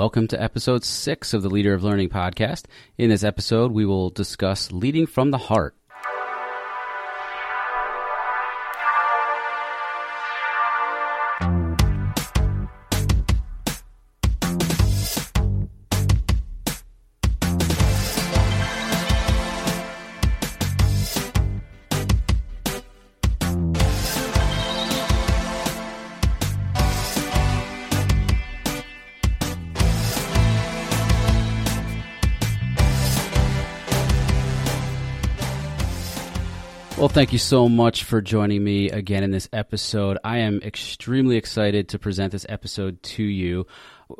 Welcome to episode six of the Leader of Learning podcast. In this episode, we will discuss leading from the heart. Thank you so much for joining me again in this episode. I am extremely excited to present this episode to you.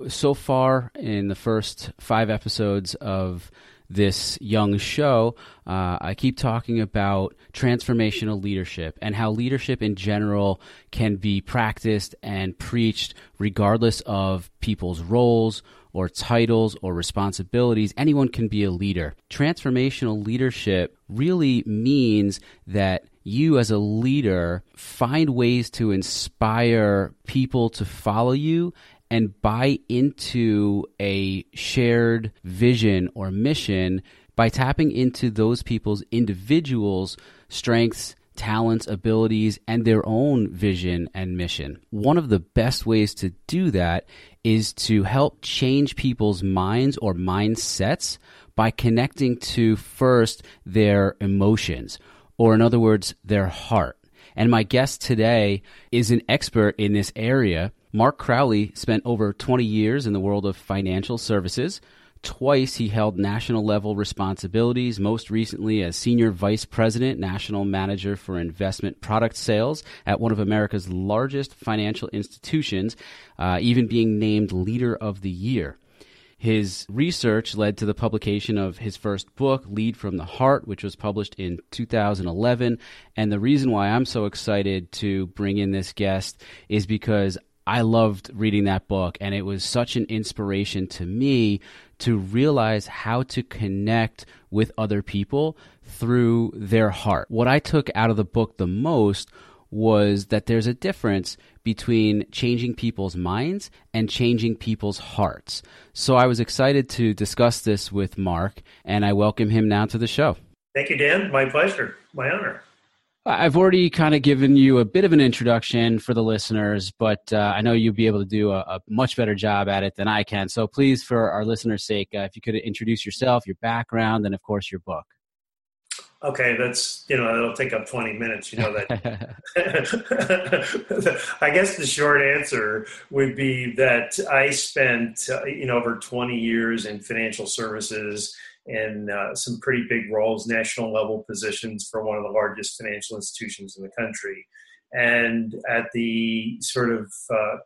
So far, in the first five episodes of this young show, uh, I keep talking about transformational leadership and how leadership in general can be practiced and preached regardless of people's roles or titles or responsibilities, anyone can be a leader. Transformational leadership really means that you, as a leader, find ways to inspire people to follow you and buy into a shared vision or mission by tapping into those people's individuals' strengths talents, abilities, and their own vision and mission. One of the best ways to do that is to help change people's minds or mindsets by connecting to first their emotions, or in other words, their heart. And my guest today is an expert in this area. Mark Crowley spent over 20 years in the world of financial services Twice he held national level responsibilities, most recently as Senior Vice President, National Manager for Investment Product Sales at one of America's largest financial institutions, uh, even being named Leader of the Year. His research led to the publication of his first book, Lead from the Heart, which was published in 2011. And the reason why I'm so excited to bring in this guest is because I loved reading that book, and it was such an inspiration to me to realize how to connect with other people through their heart. What I took out of the book the most was that there's a difference between changing people's minds and changing people's hearts. So I was excited to discuss this with Mark, and I welcome him now to the show. Thank you, Dan. My pleasure. My honor. I've already kind of given you a bit of an introduction for the listeners, but uh, I know you'll be able to do a, a, much better job at it than I can. So please, for our listeners' sake, uh, if you could introduce yourself, your background, and of course your book. Okay, that's you know it'll take up twenty minutes. You know that. I guess the short answer would be that I spent uh, you know over twenty years in financial services in uh, some pretty big roles, national level positions for one of the largest financial institutions in the country. And at the sort of uh,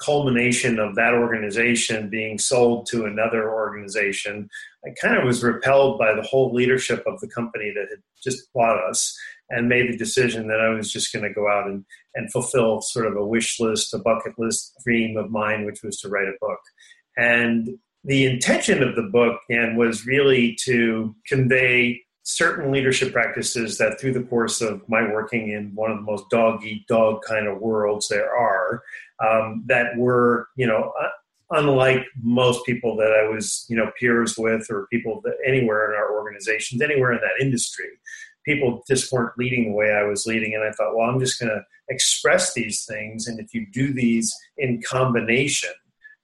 culmination of that organization being sold to another organization, I kind of was repelled by the whole leadership of the company that had just bought us and made the decision that I was just going to go out and, and fulfill sort of a wish list, a bucket list dream of mine, which was to write a book. And the intention of the book and was really to convey certain leadership practices that through the course of my working in one of the most dog eat dog kind of worlds there are um, that were you know unlike most people that i was you know peers with or people that anywhere in our organizations anywhere in that industry people just weren't leading the way i was leading. And i thought well i'm just going to express these things. And if you do these in combination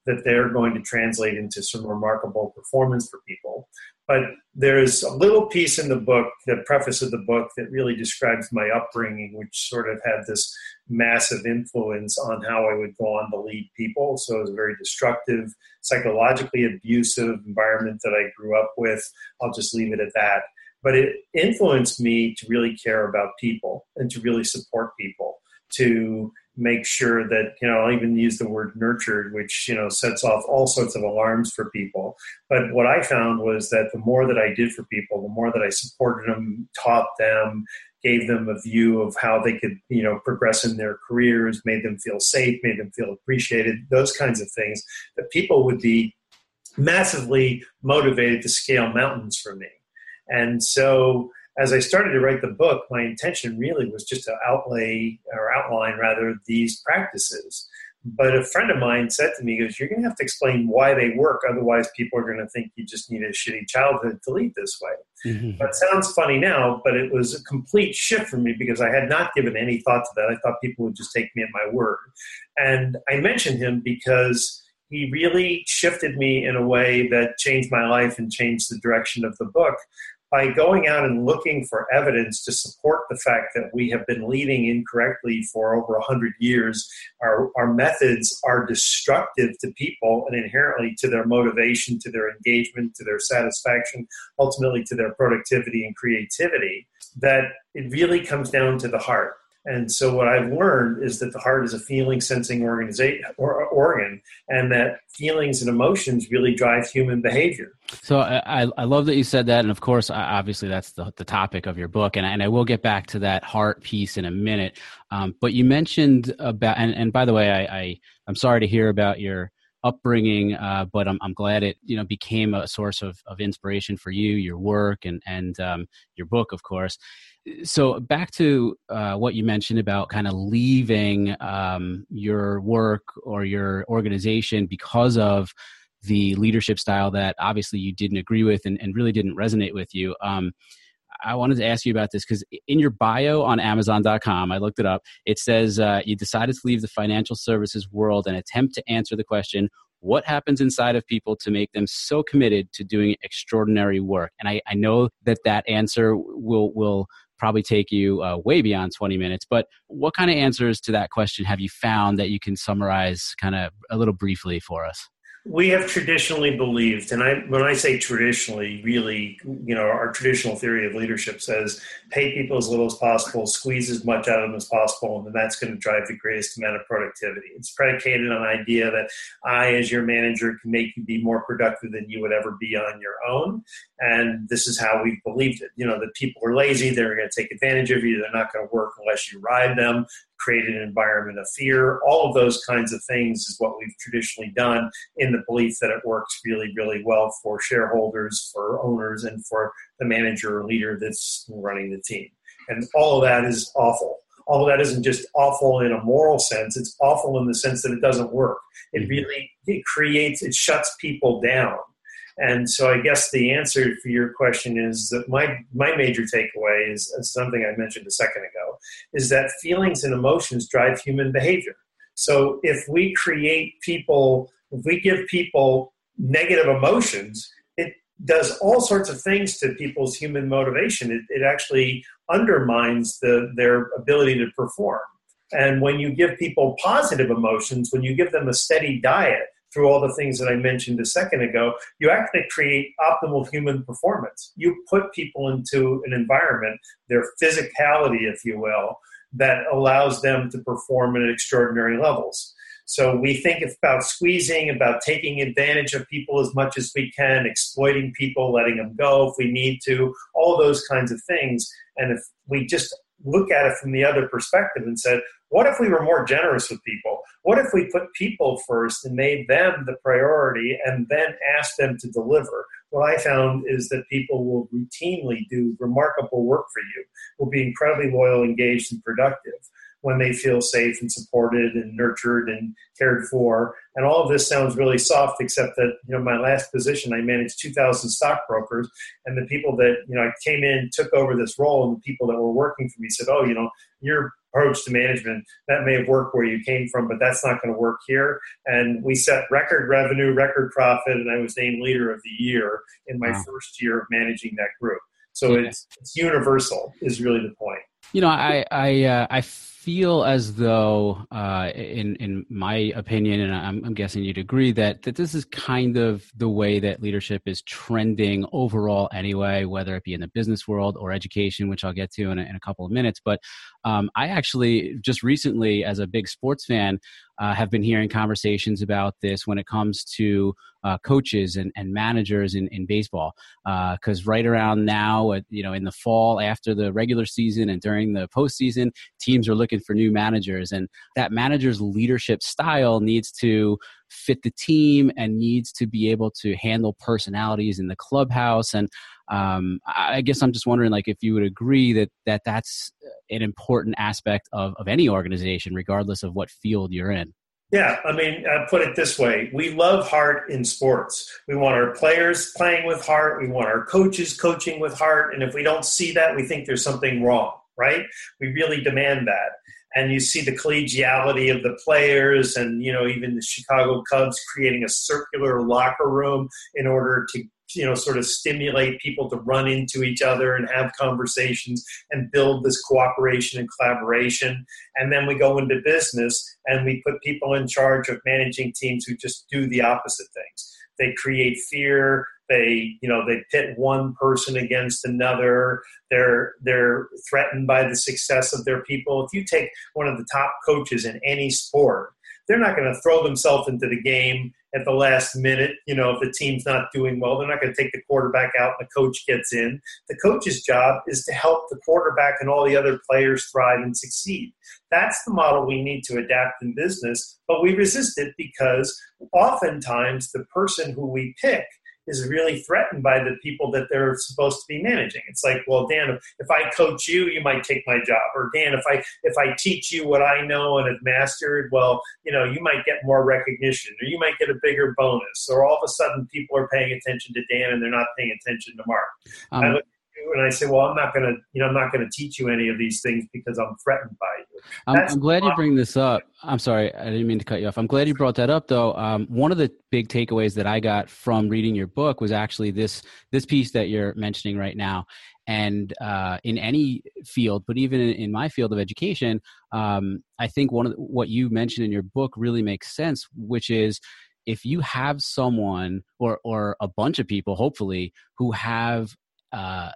that they're going to translate into some remarkable performance for people. But there's a little piece in the book, the preface of the book, that really describes my upbringing, which sort of had this massive influence on how I would go on to lead people. So it was a very destructive, psychologically abusive environment that I grew up with. I'll just leave it at that. But it influenced me to really care about people and to really support people, to make sure that you know I'll even use the word nurtured, which you know sets off all sorts of alarms for people. But what I found was that the more that I did for people, the more that I supported them, taught them, gave them a view of how they could you know progress in their careers, made them feel safe, made them feel appreciated, those kinds of things, that people would be massively motivated to scale mountains for me. And so as I started to write the book, my intention really was just to outlay or outline rather these practices But a friend of mine said to me, he goes, You're going to have to explain why they work. Otherwise, people are going to think you just need a shitty childhood to lead this way. Mm-hmm. That sounds funny now, but it was a complete shift for me because I had not given any thought to that. I thought people would just take me at my word. And I mentioned him because he really shifted me in a way that changed my life and changed the direction of the book by going out and looking for evidence to support the fact that we have been leading incorrectly for over 100 years, our, our methods are destructive to people and inherently to their motivation, to their engagement, to their satisfaction, ultimately to their productivity and creativity, that it really comes down to the heart. And so what I've learned is that the heart is a feeling sensing or organ, and that feelings and emotions really drive human behavior. So I, I love that you said that, and of course, obviously that's the, the topic of your book, and, and I will get back to that heart piece in a minute. Um, but you mentioned about, and, and by the way, I, I I'm sorry to hear about your upbringing, uh, but I'm, I'm glad it you know became a source of, of inspiration for you, your work, and and um, your book, of course so back to uh, what you mentioned about kind of leaving um, your work or your organization because of the leadership style that obviously you didn't agree with and, and really didn't resonate with you. Um, i wanted to ask you about this because in your bio on amazon.com i looked it up it says uh, you decided to leave the financial services world and attempt to answer the question what happens inside of people to make them so committed to doing extraordinary work? And i, I know that that answer will will probably take you uh, way beyond 20 minutes. But what kind of answers to that question have you found that you can summarize kind of a little briefly for us? We have traditionally believed, and I, when I say traditionally, really, you know, our traditional theory of leadership says pay people as little as possible, squeeze as much out of them as possible, and then that's going to drive the greatest amount of productivity. It's predicated on the idea that I, as your manager, can make you be more productive than you would ever be on your own. And this is how we've believed it. You know, that people are lazy, they're going to take advantage of you, they're not going to work unless you ride them, create an environment of fear. All of those kinds of things is what we've traditionally done in the belief that it works really, really well for shareholders, for owners, and for the manager or leader that's running the team. And all of that is awful. All of that isn't just awful in a moral sense, it's awful in the sense that it doesn't work. It mm-hmm. really it creates, it shuts people down and so I guess the answer for your question is that my, my major takeaway is, is something I mentioned a second ago, is that feelings and emotions drive human behavior. So if we create people, if we give people negative emotions, it does all sorts of things to people's human motivation. It, it actually undermines the, their ability to perform. And when you give people positive emotions, when you give them a steady diet, through all the things that I mentioned a second ago, you actually create optimal human performance. You put people into an environment, their physicality, if you will, that allows them to perform at extraordinary levels. So we think about squeezing, about taking advantage of people as much as we can, exploiting people, letting them go if we need to, all those kinds of things. And if we just look at it from the other perspective and said, what if we were more generous with people? What if we put people first and made them the priority and then asked them to deliver? What I found is that people will routinely do remarkable work for you, will be incredibly loyal, engaged, and productive when they feel safe and supported and nurtured and cared for. And all of this sounds really soft, except that, you know, my last position, I managed 2,000 stockbrokers. And the people that, you know, I came in, took over this role, and the people that were working for me said, oh, you know, your approach to management, that may have worked where you came from, but that's not going to work here. And we set record revenue, record profit, and I was named leader of the year in my wow. first year of managing that group. So yeah. it's, it's universal, is really the point. You know, I I uh, I feel as though, uh, in in my opinion, and I'm, I'm, guessing you'd agree that that this is kind of the way that leadership is trending overall, anyway, whether it be in the business world or education, which I'll get to in a, in a couple of minutes. But um, I actually just recently, as a big sports fan, uh, have been hearing conversations about this when it comes to uh, coaches and, and managers in, in baseball. Because uh, right around now, you know, in the fall after the regular season and during the postseason, teams are looking for new managers, and that manager's leadership style needs to fit the team and needs to be able to handle personalities in the clubhouse and um, I guess I'm just wondering, like, if you would agree that that that's an important aspect of of any organization, regardless of what field you're in. Yeah, I mean, I put it this way: we love heart in sports. We want our players playing with heart. We want our coaches coaching with heart. And if we don't see that, we think there's something wrong. Right? We really demand that. And you see the collegiality of the players, and you know, even the Chicago Cubs creating a circular locker room in order to you know sort of stimulate people to run into each other and have conversations and build this cooperation and collaboration and then we go into business and we put people in charge of managing teams who just do the opposite things they create fear they you know they pit one person against another they're they're threatened by the success of their people if you take one of the top coaches in any sport they're not going to throw themselves into the game at the last minute. You know, if the team's not doing well, they're not going to take the quarterback out and the coach gets in. The coach's job is to help the quarterback and all the other players thrive and succeed. That's the model we need to adapt in business, but we resist it because oftentimes the person who we pick is really threatened by the people that they're supposed to be managing. It's like, well, Dan, if, I coach you, you might take my job, or Dan, if I if I teach you what I know and have mastered, well, you know, you might get more recognition, or you might get a bigger bonus, or all of a sudden people are paying attention to Dan and they're not paying attention to Mark. Um, I look and I say, well, I'm not going to, you know, I'm not going to teach you any of these things because I'm threatened by you. I'm, I'm, glad you bring this up. I'm sorry, I didn't mean to cut you off. I'm glad you brought that up, though. Um, one of the big takeaways that I got from reading your book was actually this this piece that you're mentioning right now. And uh, in any field, but even in, in my field of education, um, I think one of the, what you mentioned in your book really makes sense, which is if you have someone or or a bunch of people hopefully who have uh,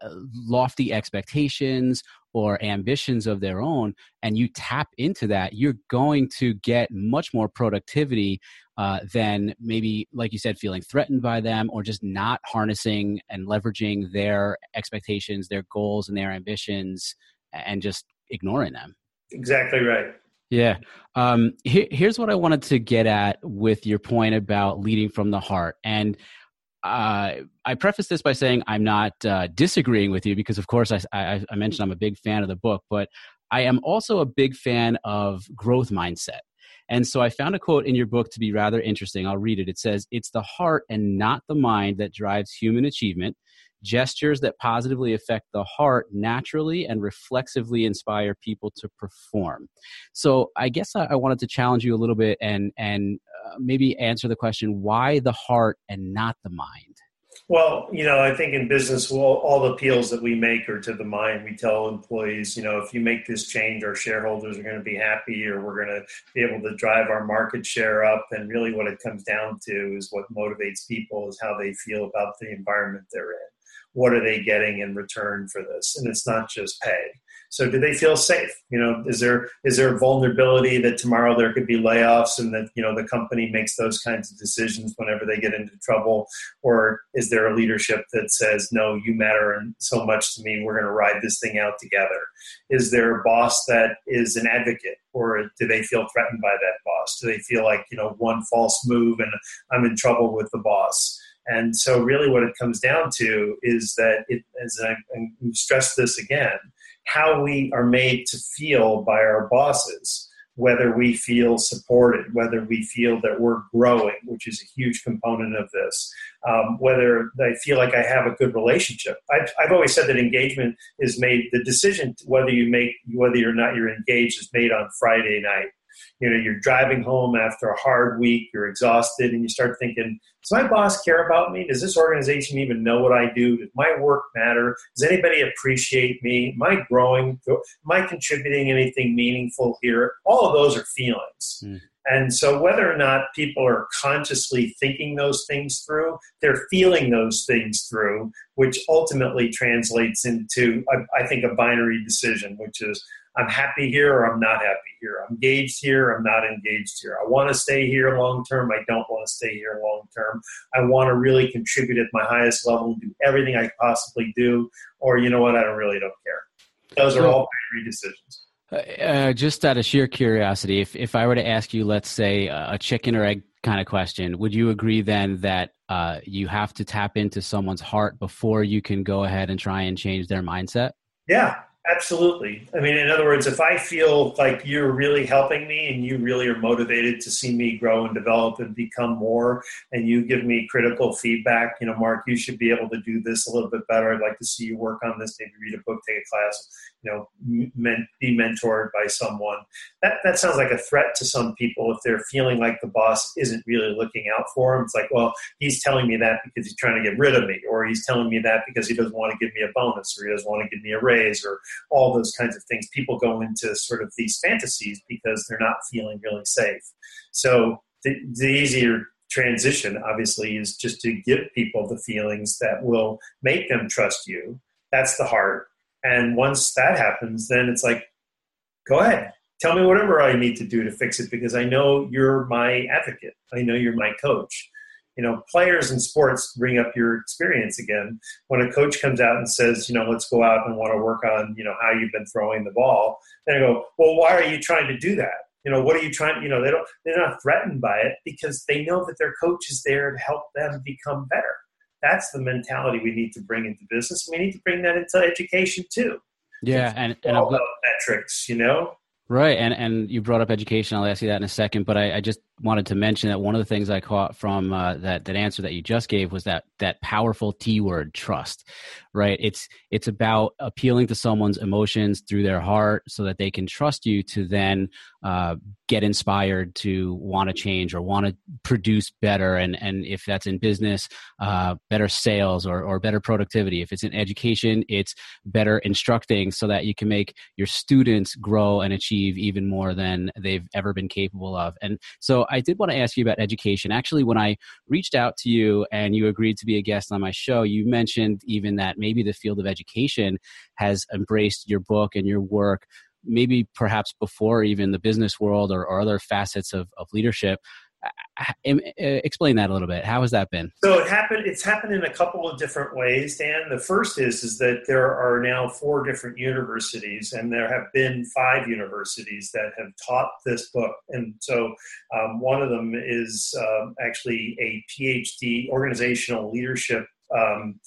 lofty expectations or ambitions of their own and you tap into that you're going to get much more productivity uh, than maybe like you said feeling threatened by them or just not harnessing and leveraging their expectations their goals and their ambitions and just ignoring them exactly right yeah. Um, here's what I wanted to get at with your point about leading from the heart. And uh, I preface this by saying I'm not uh, disagreeing with you because, of course, I, I, I, mentioned I'm a big fan of the book, but I am also a big fan of growth mindset. And so I found a quote in your book to be rather interesting. I'll read it. It says, It's the heart and not the mind that drives human achievement. Gestures that positively affect the heart naturally and reflexively inspire people to perform. So I guess I, I wanted to challenge you a little bit and and uh, maybe answer the question: Why the heart and not the mind? Well, you know, I think in business, all the appeals that we make are to the mind. We tell employees, you know, if you make this change, our shareholders are going to be happy, or we're going to be able to drive our market share up. And really, what it comes down to is what motivates people is how they feel about the environment they're in what are they getting in return for this? And it's not just pay. So do they feel safe? You know, is there is there vulnerability that tomorrow there could be layoffs and that you know the company makes those kinds of decisions whenever they get into trouble, or is there a leadership that says no, you matter and so much to me, we're going to ride this thing out together? Is there a boss that is an advocate, or do they feel threatened by that boss? Do they feel like you know one false move and I'm in trouble with the boss? And so, really, what it comes down to is that, it, as I, stress this again, how we are made to feel by our bosses, whether we feel supported, whether we feel that we're growing, which is a huge component of this, um, whether I feel like I have a good relationship. I've, I've always said that engagement is made, the decision whether you make, whether or not you're engaged is made on Friday night you know you're driving home after a hard week you're exhausted and you start thinking does my boss care about me? Does this organization even know what i do? Does my work matter? Does anybody appreciate me? Am i growing? Am i contributing anything meaningful here? All of those are feelings. Mm. And so, whether or not people are consciously thinking those things through, they're feeling those things through, which ultimately translates into, I think, a binary decision, which is I'm happy here or I'm not happy here. I'm engaged here, I'm not engaged here. I want to stay here long term, I don't want to stay here long term. I want to really contribute at my highest level and do everything I possibly do, or you know what, I don't really don't care. Those are all binary decisions. Uh, uh, just out of sheer curiosity, if, if I were to ask you, let's say, a chicken or egg kind of question, would you agree then that uh, you have to tap into someone's heart before you can go ahead and try and change their mindset? Yeah, Absolutely. I mean, in other words, if I feel like you're really helping me and you really are motivated to see me grow and develop and become more, and you give me critical feedback, you know, Mark, you should be able to do this a little bit better. I'd like to see you work on this, maybe read a book, take a class, you know, men- be mentored by someone. That, that sounds like a threat to some people if they're feeling like the boss isn't really looking out for them. It's like, well, he's telling me that because he's trying to get rid of me, or he's telling me that because he doesn't want to give me a bonus, or he doesn't want to give me a raise, or all those kinds of things. People go into sort of these fantasies because they're not feeling really safe. So the, the easier transition, obviously, is just to give people the feelings that will make them trust you. That's the heart. And once that happens, then it's like, go ahead, tell me whatever I need to do to fix it because I know you're my advocate. I know you're my coach you know, players in sports bring up your experience again. When a coach comes out and says, you know, let's go out and want to work on, you know, how you've been throwing the ball, then I go, well, why are you trying to do that? You know, what are you trying? You know, they don't, they're not threatened by it because they know that their coach is there to help them become better. That's the mentality we need to bring into business. We need to bring that into education too. Yeah, and, and all metrics, you know. Right, and and you brought up education. I'll ask you that in a second, but I, I just wanted to mention that one of the things I caught from uh, that that answer that you just gave was that that powerful T word, trust. Right, it's it's about appealing to someone's emotions through their heart, so that they can trust you to then uh, get inspired to want to change or want to produce better. And and if that's in business, uh, better sales or or better productivity. If it's in education, it's better instructing, so that you can make your students grow and achieve even more than they've ever been capable of. And so I did want to ask you about education. Actually, when I reached out to you and you agreed to be a guest on my show, you mentioned even that maybe the field of education has embraced your book and your work maybe perhaps before even the business world or, or other facets of, of leadership explain that a little bit. How has that been? So it happened. It's happened in a couple of different ways, Dan. The first is is that there are now four different universities, and there have been five universities that have taught this book. And so um, one of them is um, actually a PhD, organizational leadership. Um,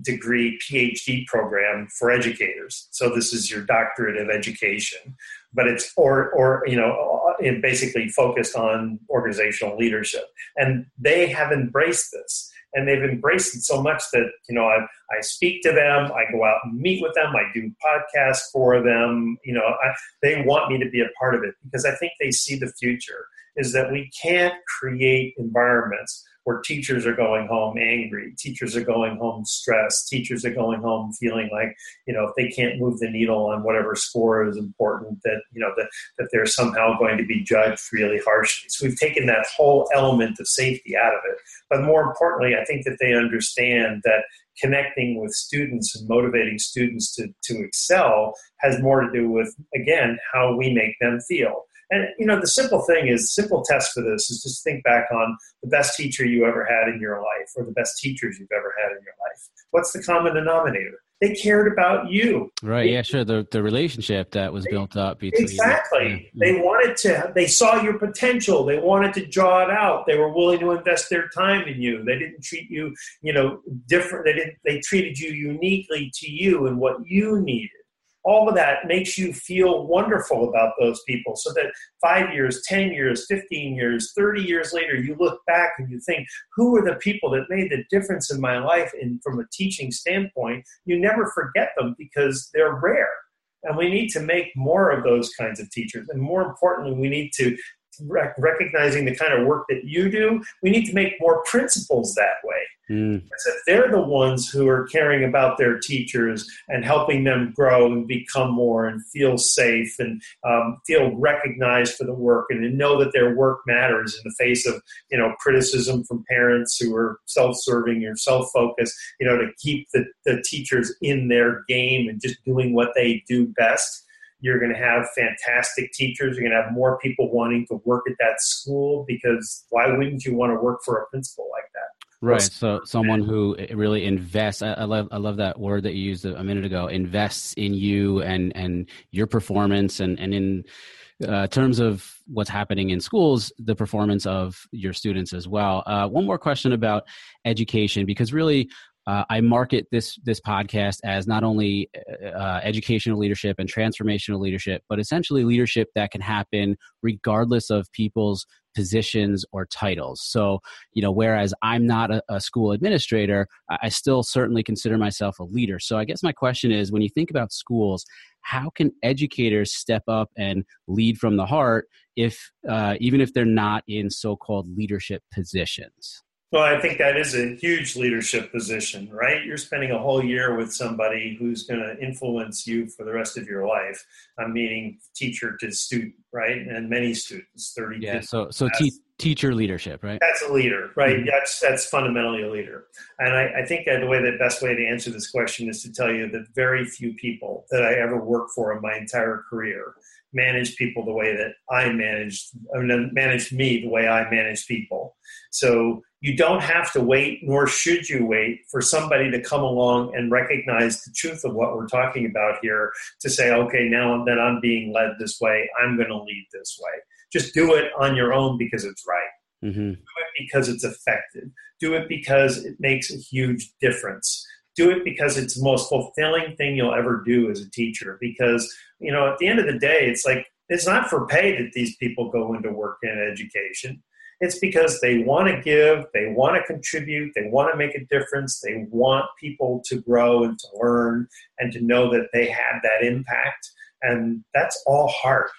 degree PhD program for educators. So this is your doctorate of education, but it's or or you know basically focused on organizational leadership, and they have embraced this. And they've embraced it so much that you know I, I speak to them, I go out and meet with them, I do podcasts for them. You know, I, they want me to be a part of it because I think they see the future is that we can't create environments where teachers are going home angry, teachers are going home stressed, teachers are going home feeling like, you know, if they can't move the needle on whatever score is important, that, you know, that, that they're somehow going to be judged really harshly. So we've taken that whole element of safety out of it. But more importantly, I think that they understand that connecting with students and motivating students to, to excel has more to do with, again, how we make them feel. And you know, the simple thing is, simple test for this is just think back on the best teacher you ever had in your life, or the best teachers you've ever had in your life. What's the common denominator? They cared about you. Right. yeah. Sure. The the relationship that was built up between exactly. Yeah. They wanted to. They saw your potential. They wanted to draw it out. They were willing to invest their time in you. They didn't treat you, you know, different. They didn't. They treated you uniquely to you and what you needed all of that makes you feel wonderful about those people so that five years 10 years 15 years 30 years later you look back and you think who are the people that made the difference in my life? And from a teaching standpoint you never forget them because they're rare. And we need to make more of those kinds of teachers. And more importantly we need to rec- recognizing the kind of work that you do we need to make more principals that way Mm. If they're the ones who are caring about their teachers and helping them grow and become more and feel safe and um, feel recognized for the work and to know that their work matters in the face of you know criticism from parents who are self-serving or self-focused, you know, to keep the, the teachers in their game and just doing what they do best you're going to have fantastic teachers. You're going to have more people wanting to work at that school because why wouldn't you want to work for a principal like that? Right. So someone who really invests. I, I, love. I love that word that you used a, minute ago. Invests in you and and your performance and and in uh, terms of what's happening in schools, the performance of your students as well. Uh, one more question about education, because really uh, I market this this podcast as not only uh, uh, educational leadership and transformational leadership, but essentially leadership that can happen regardless of people's positions or titles. So, you know, whereas I'm not a, a school administrator, I still certainly consider myself a leader. So, I guess my question is, when you think about schools, how can educators step up and lead from the heart if uh, even if they're not in so-called leadership positions? Well, I think that is a huge leadership position, right? You're spending a whole year with somebody who's going to influence you for the rest of your life. I'm meaning teacher to student, right? And many students, 30 Yeah, so so te- teacher leadership, right? That's a leader, right? Mm-hmm. That's that's fundamentally a leader. And I, I think that the way the best way to answer this question is to tell you that very few people that I ever worked for in my entire career manage people the way that I managed, I mean, managed me the way I manage people. So you don't have to wait, nor should you wait, for somebody to come along and recognize the truth of what we're talking about here to say, okay, now that I'm being led this way, I'm going to lead this way. Just do it on your own because it's right. Mm-hmm. Do it because it's effective. Do it because it makes a huge difference. Do it because it's the most fulfilling thing you'll ever do as a teacher. Because, you know, at the end of the day, it's like, it's not for pay that these people go into work in education it's because they want to give, they want to contribute, they want to make a difference, they want people to grow and to learn and to know that they had that impact. And that's all heart.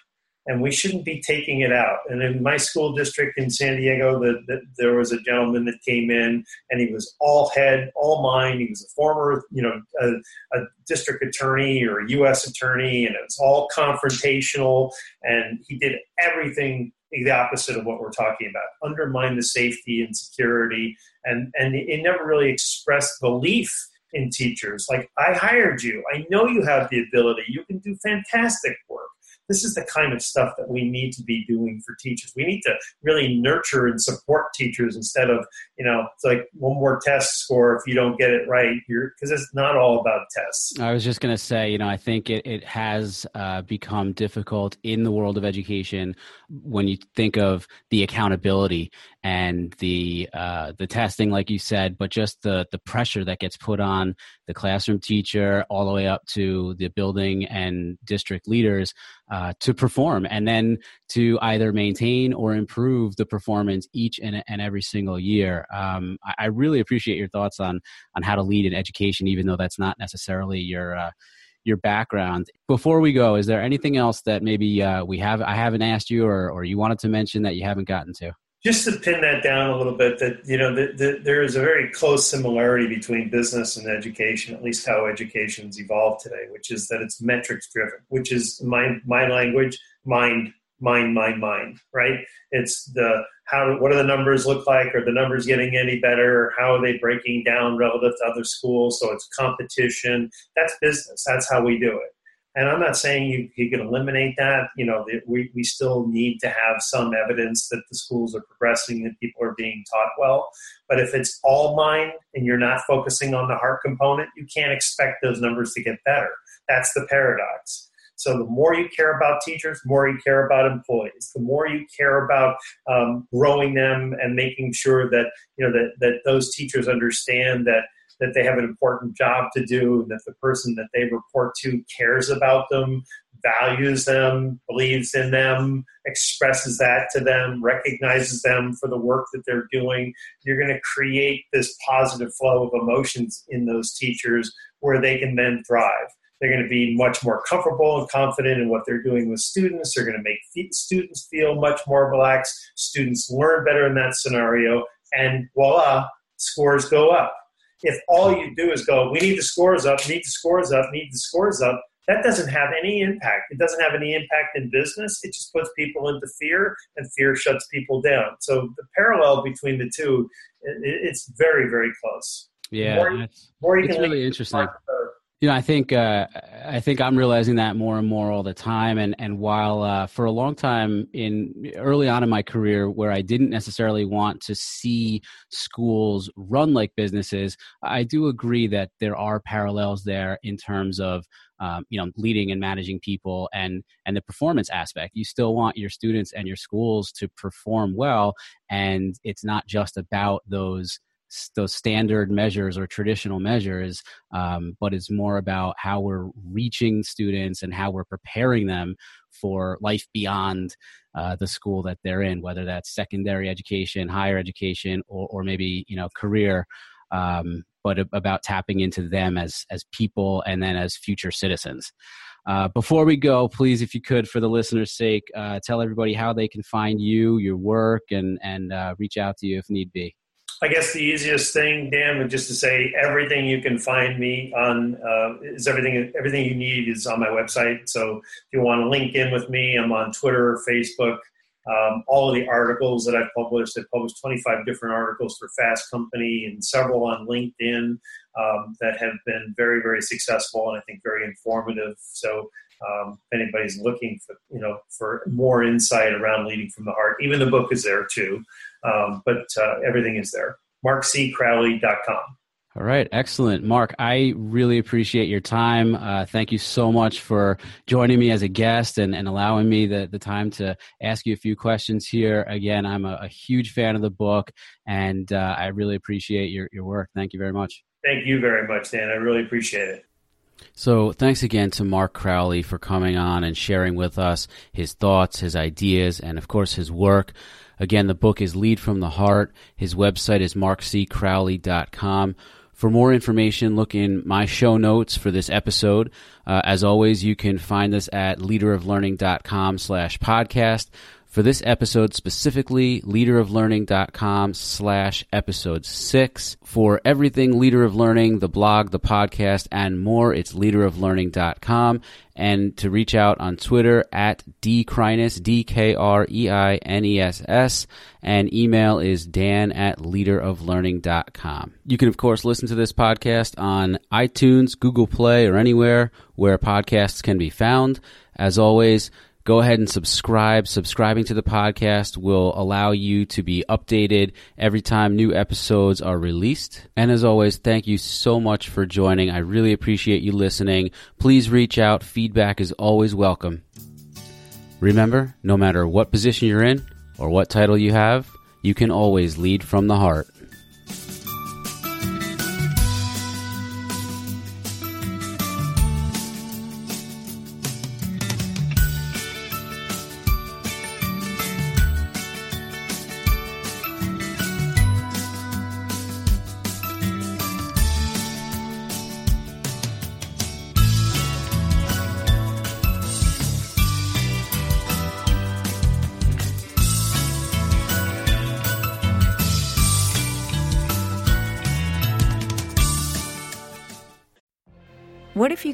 And we shouldn't be taking it out. And in my school district in San Diego, the, the, there was a gentleman that came in, and he was all head, all mind. He was a former, you know, a, a district attorney or a U.S. attorney, and it was all confrontational. And he did everything the opposite of what we're talking about. Undermine the safety and security and and it never really expressed belief in teachers. Like i hired you. I know you have the ability. You can do fantastic work this is the kind of stuff that we need to be doing for teachers. We need to really nurture and support teachers instead of, you know, it's like one more test score if you don't get it right. you're Because it's not all about tests. I was just going to say, you know, I think it, it has uh, become difficult in the world of education when you think of the accountability and the uh, the testing, like you said, but just the the pressure that gets put on the classroom teacher all the way up to the building and district leaders uh, to perform, and then to either maintain or improve the performance each and, and every single year. Um, I, I, really appreciate your thoughts on on how to lead in education, even though that's not necessarily your uh, your background. Before we go, is there anything else that maybe uh, we have I haven't asked you or, or you wanted to mention that you haven't gotten to? Just to pin that down a little bit, that you know, the, there is a very close similarity between business and education, at least how education's evolved today, which is that it's metrics driven, which is my my language, mind, mind, mind, mind, right? It's the how what do the numbers look like? Are the numbers getting any better? How are they breaking down relative to other schools? So it's competition. That's business. That's how we do it. And I'm not saying you, you can eliminate that. You know, we, we still need to have some evidence that the schools are progressing, that people are being taught well. But if it's all mind and you're not focusing on the heart component, you can't expect those numbers to get better. That's the paradox. So the more you care about teachers, the more you care about employees. The more you care about um, growing them and making sure that you know that that those teachers understand that that they have an important job to do, and that the person that they report to cares about them, values them, believes in them, expresses that to them, recognizes them for the work that they're doing. You're going to create this positive flow of emotions in those teachers where they can then thrive. They're going to be much more comfortable and confident in what they're doing with students. They're going to make students feel much more relaxed. Students learn better in that scenario. And voila, scores go up if all you do is go, we need the scores up, need the scores up, need the scores up, that doesn't have any impact. It doesn't have any impact in business. It just puts people into fear, and fear shuts people down. So the parallel between the two, it's very, very close. Yeah, more, more you it's really interesting you know, I think uh, I think I'm realizing that more and more all the time. And and while uh, for a long time in early on in my career, where I didn't necessarily want to see schools run like businesses, I do agree that there are parallels there in terms of um, you know leading and managing people and and the performance aspect. You still want your students and your schools to perform well, and it's not just about those those standard measures or traditional measures, um, but it's more about how we're reaching students and how we're preparing them for life beyond uh, the school that they're in, whether that's secondary education, higher education, or, or maybe you know career. Um, but about tapping into them as as people and then as future citizens. Uh, before we go, please, if you could, for the listeners' sake, uh, tell everybody how they can find you, your work, and and uh, reach out to you if need be. I guess the easiest thing, Dan, would just to say everything you can find me on uh, is everything. Everything you need is on my website. So if you want to link in with me, I'm on Twitter, Facebook. Um, all of the articles that I've published, I've published 25 different articles for Fast Company and several on LinkedIn um, that have been very, very successful and I think very informative. So um, if anybody's looking for, you know, for more insight around leading from the heart, even the book is there too. Um, but uh, everything is there. MarkCCrowley.com. All right, excellent. Mark, I really appreciate your time. Uh, thank you so much for joining me as a guest and, and allowing me the, the time to ask you a few questions here. Again, I'm a, a huge fan of the book and uh, I really appreciate your, your work. Thank you very much. Thank you very much, Dan. I really appreciate it. So, thanks again to Mark Crowley for coming on and sharing with us his thoughts, his ideas, and of course his work. Again, the book is Lead from the Heart. His website is markccrowley.com. For more information, look in my show notes for this episode. Uh, as always, you can find us at leaderoflearning.com slash podcast. For this episode specifically, leaderoflearning.com slash episode six. For everything Leader of Learning, the blog, the podcast, and more, it's leaderoflearning.com. And to reach out on Twitter at dkreines, D-K-R-E-I-N-E-S-S. And email is dan at leaderoflearning.com. You can, of course, listen to this podcast on iTunes, Google Play, or anywhere where podcasts can be found. As always, go ahead and subscribe. Subscribing to the podcast will allow you to be updated every time new episodes are released. And as always, thank you so much for joining. I really appreciate you listening. Please reach out. Feedback is always welcome. Remember, no matter what position you're in or what title you have, you can always lead from the heart.